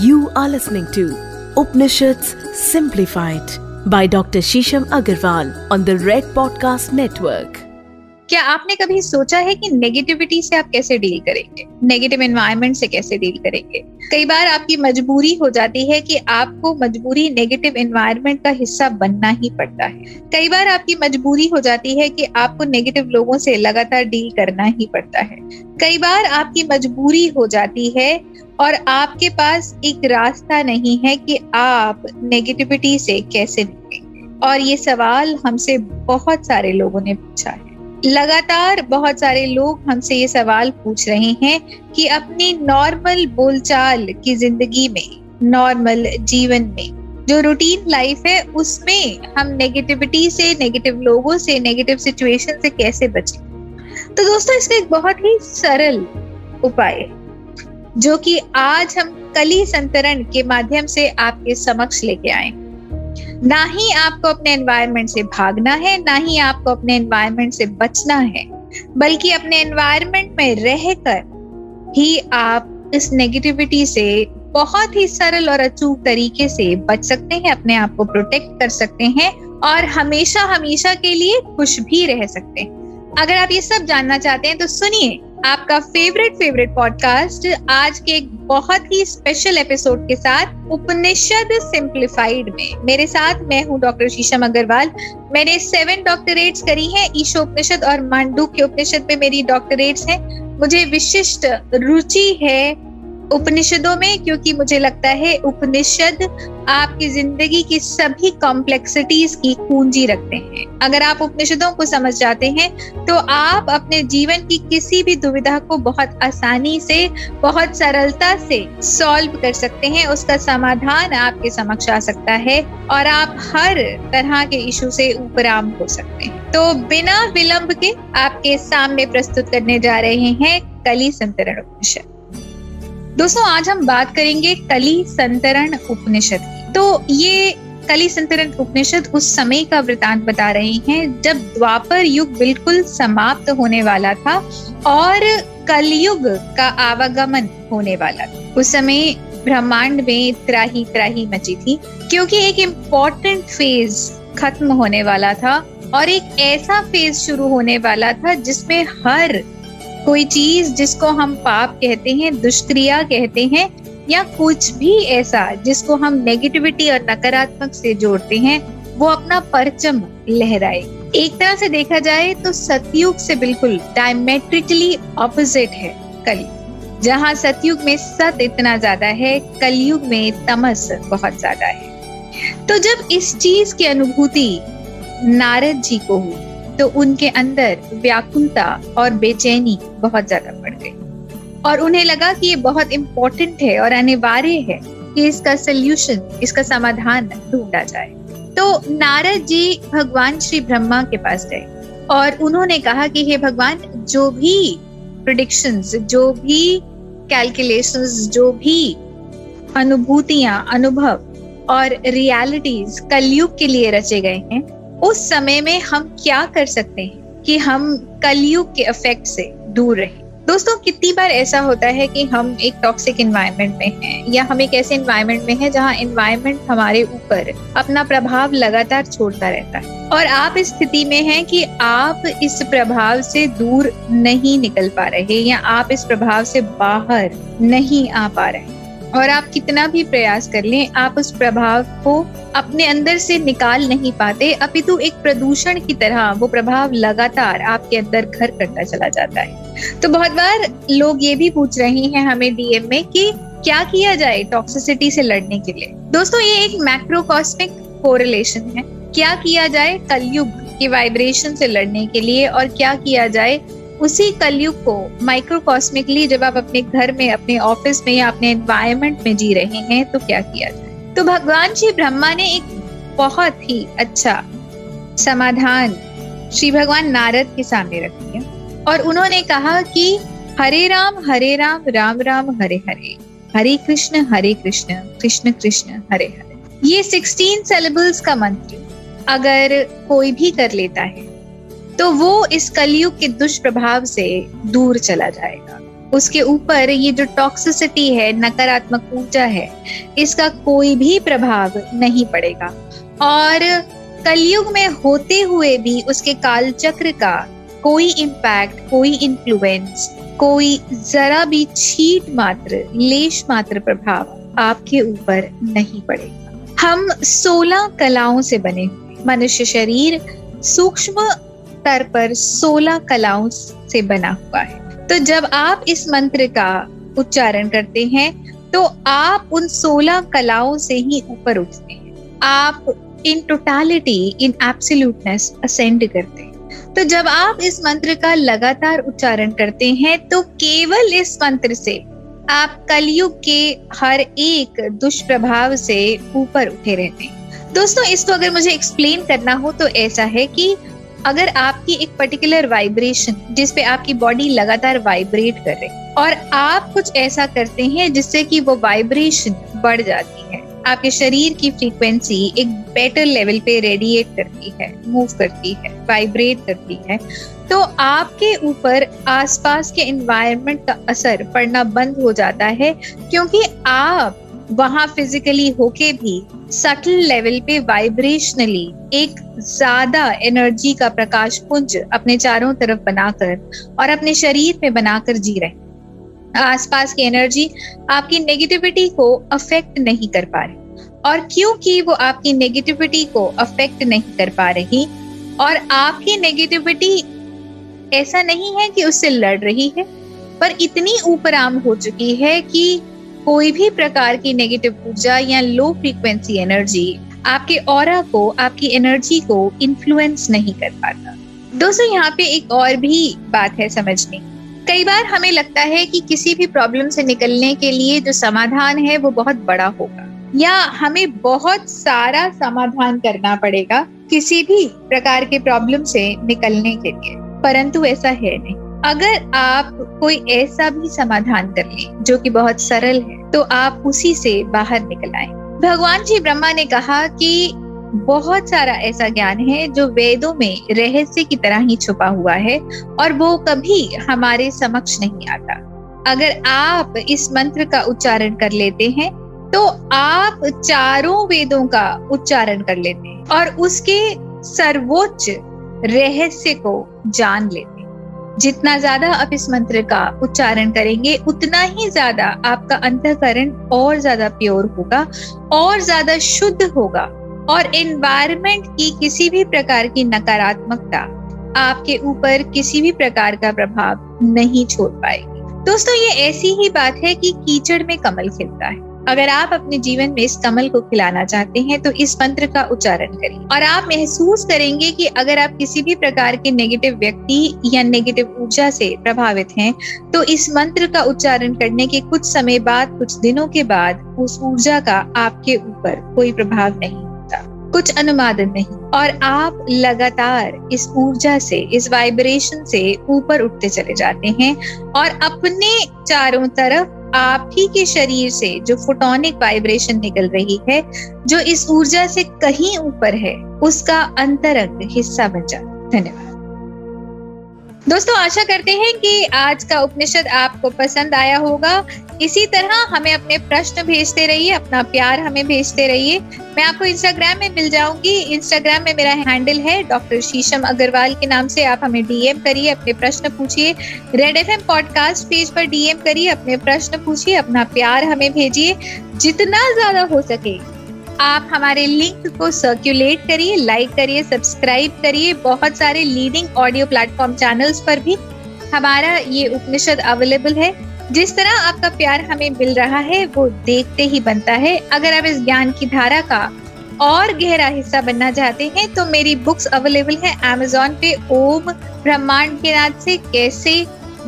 You are listening to Upanishads Simplified by Dr. Shisham Agarwal on the Red Podcast Network. क्या आपने कभी सोचा है कि नेगेटिविटी से आप कैसे डील करेंगे? नेगेटिव एनवायरनमेंट से कैसे डील करेंगे? कई बार आपकी मजबूरी हो जाती है कि आपको मजबूरी नेगेटिव एनवायरनमेंट का हिस्सा बनना ही पड़ता है। कई बार आपकी मजबूरी हो जाती है कि आपको नेगेटिव लोगों से लगातार डील करना ही पड़ता है। कई बार आपकी मजबूरी हो जाती है और आपके पास एक रास्ता नहीं है कि आप नेगेटिविटी से कैसे निकलेंगे और ये सवाल हमसे बहुत सारे लोगों ने पूछा है। लगातार बहुत सारे लोग हमसे ये सवाल पूछ रहे हैं कि अपनी नॉर्मल बोलचाल की ज़िंदगी में नॉर्मल जीवन में, जो रूटीन लाइफ है, उसमें हम नेगेटिविटी से नेगेटिव लोगों से नेगेटिव सिचुएशन से कैसे बचें? तो दोस्तों, इसका एक बहुत ही सरल उपाय जो कि आज हम कली संतरण के माध्यम से आपके समक्ष लेके आए ना ही आपको अपने एनवायरनमेंट से भागना है, ना ही आपको अपने एनवायरनमेंट से बचना है, बल्कि अपने एनवायरनमेंट में रहकर ही आप इस नेगेटिविटी से बहुत ही सरल और अचूक तरीके से बच सकते हैं, अपने आप को प्रोटेक्ट कर सकते हैं और हमेशा हमेशा के लिए खुश भी रह सकते हैं। अगर आप ये सब जानना चाहते हैं तो सुनिए। आपका फेवरेट फेवरेट पॉडकास्ट आज के एक बहुत ही स्पेशल एपिसोड के साथ उपनिषद सिंप्लीफाइड में। मेरे साथ मैं हूँ डॉक्टर शीशम अग्रवाल। मैंने सेवन डॉक्टरेट्स करी हैं ईशो उपनिषद और मांडू के उपनिषद में मेरी डॉक्टरेट्स हैं। मुझे विशिष्ट रुचि है उपनिषदों में, क्योंकि मुझे लगता है उपनिषद आपकी ज़िंदगी की सभी कॉम्प्लेक्सिटीज की कुंजी रखते हैं। अगर आप उपनिषदों को समझ जाते हैं तो आप अपने जीवन की किसी भी दुविधा को बहुत आसानी से, बहुत सरलता से सॉल्व कर सकते हैं। उसका समाधान आपके समक्ष आ सकता है और आप हर तरह के इशू से उपराम हो सकते हैं। तो बिना विलंब के आपके सामने प्रस्तुत करने जा रहे हैं कली संतरण उपनिषद। दोस्तों, आज हम बात करेंगे कली संतरण उपनिषद की। तो ये कली संतरण उपनिषद उस समय का वृतांत बता रहे हैं, जब द्वापर युग बिल्कुल समाप्त होने वाला था और कलयुग का आवागमन होने वाला था। उस समय ब्रह्मांड में त्राही त्राही मची थी, क्योंकि एक इम्पोर्टेंट फ़ेज़ खत्म होने वाला था और एक ऐसा फ़ेज़ शुरू होने वाला था जिसमें हर कोई चीज़ जिसको हम पाप कहते हैं, दुष्क्रिया कहते हैं, या कुछ भी ऐसा जिसको हम नेगेटिविटी और नकारात्मक से जोड़ते हैं, वो अपना परचम लहराए। एक तरह से देखा जाए तो सतयुग से बिल्कुल डायमेट्रिकली ऑपोजिट है कली जहाँ सतयुग में सत इतना ज़्यादा है, कलयुग में तमस बहुत ज़्यादा है। तो जब इस चीज़ की अनुभूति नारद जी को हुई तो उनके अंदर व्याकुलता और बेचैनी बहुत ज़्यादा बढ़ गई। और उन्हें लगा कि ये बहुत इम्पोर्टेंट है और अनिवार्य है कि इसका सोल्यूशन इसका समाधान ढूंढा जाए। तो नारद जी भगवान श्री ब्रह्मा के पास गए और उन्होंने कहा कि हे भगवान, जो भी प्रिडिक्शंस जो भी कैलकुलेशंस जो भी अनुभूतियाँ, अनुभव और रियलिटीज कलयुग के लिए रचे गए हैं उस समय में हम क्या कर सकते हैं कि हम कलयुग के इफ़ेक्ट से दूर रहें? दोस्तों, कितनी बार ऐसा होता है कि हम एक टॉक्सिक इन्वायरमेंट में हैं या हम एक ऐसे इन्वायरमेंट में हैं जहाँ इन्वायरमेंट हमारे ऊपर अपना प्रभाव लगातार छोड़ता रहता है? और आप इस स्थिति में हैं कि आप इस प्रभाव से दूर नहीं निकल पा रहे या आप इस प्रभाव से बाहर नहीं आ पा रहे। और आप कितना भी प्रयास कर लें, आप उस प्रभाव को अपने अंदर से निकाल नहीं पाते। अपितु एक प्रदूषण की तरह वो प्रभाव लगातार आपके अंदर घर करता चला जाता है। तो बहुत बार लोग ये भी पूछ रहे हैं हमें डीएम में कि क्या किया जाए टॉक्सिसिटी से लड़ने के लिए। दोस्तों, ये एक मैक्रोकॉस्मिक कोरिलेशन है। क्या किया जाए कलयुग की वाइब्रेशन से लड़ने के लिए और क्या किया जाए उसी कलयुग को माइक्रोकॉस्मिकली जब आप अपने घर में, अपने ऑफ़िस में या अपने एनवायरमेंट में जी रहे हैं तो क्या किया जाए? तो भगवान श्री ब्रह्मा ने एक बहुत ही अच्छा समाधान श्री भगवान नारद के सामने रख दिया। और उन्होंने कहा कि हरे राम हरे राम राम राम, हरे हरे। हरे कृष्ण हरे कृष्ण कृष्ण कृष्ण, हरे हरे। ये सिक्सटीन सेलेबल्स का मंत्र अगर कोई भी कर लेता है तो वो इस कलयुग के दुष्प्रभाव से दूर चला जाएगा। उसके ऊपर ये जो टॉक्सिसिटी है, नकारात्मक ऊर्जा है, इसका कोई भी प्रभाव नहीं पड़ेगा। और कलयुग में होते हुए भी उसके काल चक्र का कोई इम्पैक्ट कोई इन्फ्लुएंस कोई जरा भी छीट मात्र, लेश मात्र प्रभाव आपके ऊपर नहीं पड़ेगा। हम सोलह कलाओं से बने मनुष्य शरीर सूक्ष्म स्तर पर सोलह कलाओं से बना हुआ है। तो जब आप इस मंत्र का उच्चारण करते हैं तो आप उन सोलह कलाओं से ही ऊपर उठते हैं। आप in totality in absoluteness ascend करते हैं। तो जब आप इस मंत्र का लगातार उच्चारण करते हैं तो केवल इस मंत्र से आप कलयुग के हर एक दुष्प्रभाव से ऊपर उठे रहते हैं। दोस्तों, इसको अगर मुझे एक्सप्लेन करना हो तो ऐसा है कि अगर आपकी एक पर्टिकुलर वाइब्रेशन जिसपे आपकी बॉडी लगातार वाइब्रेट कर रही, और आप कुछ ऐसा करते हैं जिससे कि वो वाइब्रेशन बढ़ जाती है, आपके शरीर की फ्रीक्वेंसी एक बेटर लेवल पे रेडिएट करती है मूव करती है वाइब्रेट करती है तो आपके ऊपर आसपास के एनवायरनमेंट का असर पड़ना बंद हो जाता है, क्योंकि आप वहाँ फिजिकली होके भी सटल लेवल पे वाइब्रेशनली एक ज़्यादा एनर्जी का प्रकाश पुंज अपने चारों तरफ़ बनाकर और अपने शरीर में बनाकर जी रहे आसपास की एनर्जी आपकी नेगेटिविटी को अफेक्ट नहीं कर पा रही। और क्योंकि वो आपकी नेगेटिविटी को अफेक्ट नहीं कर पा रही और आपकी नेगेटिविटी ऐसा नहीं है कि उससे लड़ रही है, पर इतनी ऊपर आम हो चुकी है कि कोई भी प्रकार की नेगेटिव ऊर्जा या लो फ्रीक्वेंसी एनर्जी आपके और को, आपकी एनर्जी को इन्फ्लुएंस नहीं कर पाता। दोस्तों, यहाँ पे एक और भी बात है समझने कई बार हमें लगता है कि किसी भी प्रॉब्लम से निकलने के लिए जो समाधान है वो बहुत बड़ा होगा। या हमें बहुत सारा समाधान करना पड़ेगा किसी भी प्रकार के प्रॉब्लम से निकलने के लिए। परंतु ऐसा है नहीं। अगर आप कोई ऐसा भी समाधान कर ले, जो कि बहुत सरल है तो आप उसी से बाहर निकल आए। भगवान जी ब्रह्मा ने कहा कि बहुत सारा ऐसा ज्ञान है, जो वेदों में रहस्य की तरह ही छुपा हुआ है, और वो कभी हमारे समक्ष नहीं आता। अगर आप इस मंत्र का उच्चारण कर लेते हैं तो आप चारों वेदों का उच्चारण कर लेते हैं, और उसके सर्वोच्च रहस्य को जान लेते जितना ज़्यादा आप इस मंत्र का उच्चारण करेंगे, उतना ही ज़्यादा आपका अंतकरण और ज़्यादा प्योर होगा और ज़्यादा शुद्ध होगा। और एनवायरमेंट की किसी भी प्रकार की नकारात्मकता आपके ऊपर किसी भी प्रकार का प्रभाव नहीं छोड़ पाएगी। दोस्तों, ये ऐसी ही बात है कि कीचड़ में कमल खिलता है। अगर आप अपने जीवन में इस कमल को खिलाना चाहते हैं तो इस मंत्र का उच्चारण करें और आप महसूस करेंगे कि अगर आप किसी भी प्रकार के नेगेटिव व्यक्ति या नेगेटिव ऊर्जा से प्रभावित हैं तो इस मंत्र का उच्चारण करने के कुछ समय बाद, कुछ दिनों के बाद, उस ऊर्जा का आपके ऊपर कोई प्रभाव नहीं होता। कुछ अनुमादन नहीं। और आप लगातार इस ऊर्जा से, इस वाइब्रेशन से ऊपर उठते चले जाते हैं और अपने चारों तरफ़ आप ही के शरीर से जो फोटोनिक वाइब्रेशन निकल रही है, जो इस ऊर्जा से कहीं ऊपर है, उसका अंतरंग हिस्सा बन जाता धन्यवाद। दोस्तों, आशा करते हैं कि आज का उपनिषद आपको पसंद आया होगा। इसी तरह हमें अपने प्रश्न भेजते रहिए, अपना प्यार हमें भेजते रहिए। मैं आपको इंस्टाग्राम में मिल जाऊँगी। इंस्टाग्राम में मेरा हैंडल है डॉक्टर शीशम अग्रवाल के नाम से आप हमें डीएम करिए, अपने प्रश्न पूछिए। रेड एफएम पॉडकास्ट पेज पर डीएम करिए, अपने प्रश्न पूछिए, अपना प्यार हमें भेजिए। जितना ज़्यादा हो सके, आप हमारे लिंक को सर्कुलेट करिए लाइक करिए सब्सक्राइब करिए। बहुत सारे लीडिंग ऑडियो प्लेटफॉर्म चैनल्स पर भी हमारा ये उपनिषद अवेलेबल है। जिस तरह आपका प्यार हमें मिल रहा है, वो देखते ही बनता है। अगर आप इस ज्ञान की धारा का और गहरा हिस्सा बनना चाहते हैं तो मेरी बुक्स अवेलेबल है अमेजोन पे। ओम ब्रह्मांड के नाथ से कैसे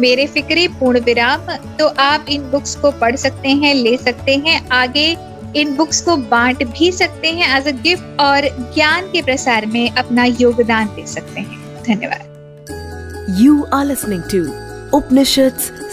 मेरे फिक्रे पूर्ण विराम। तो आप इन बुक्स को पढ़ सकते हैं, ले सकते हैं। आगे इन बुक्स को बांट भी सकते हैं एज अ गिफ्ट और ज्ञान के प्रसार में अपना योगदान दे सकते हैं। धन्यवाद। You are listening to Upanishads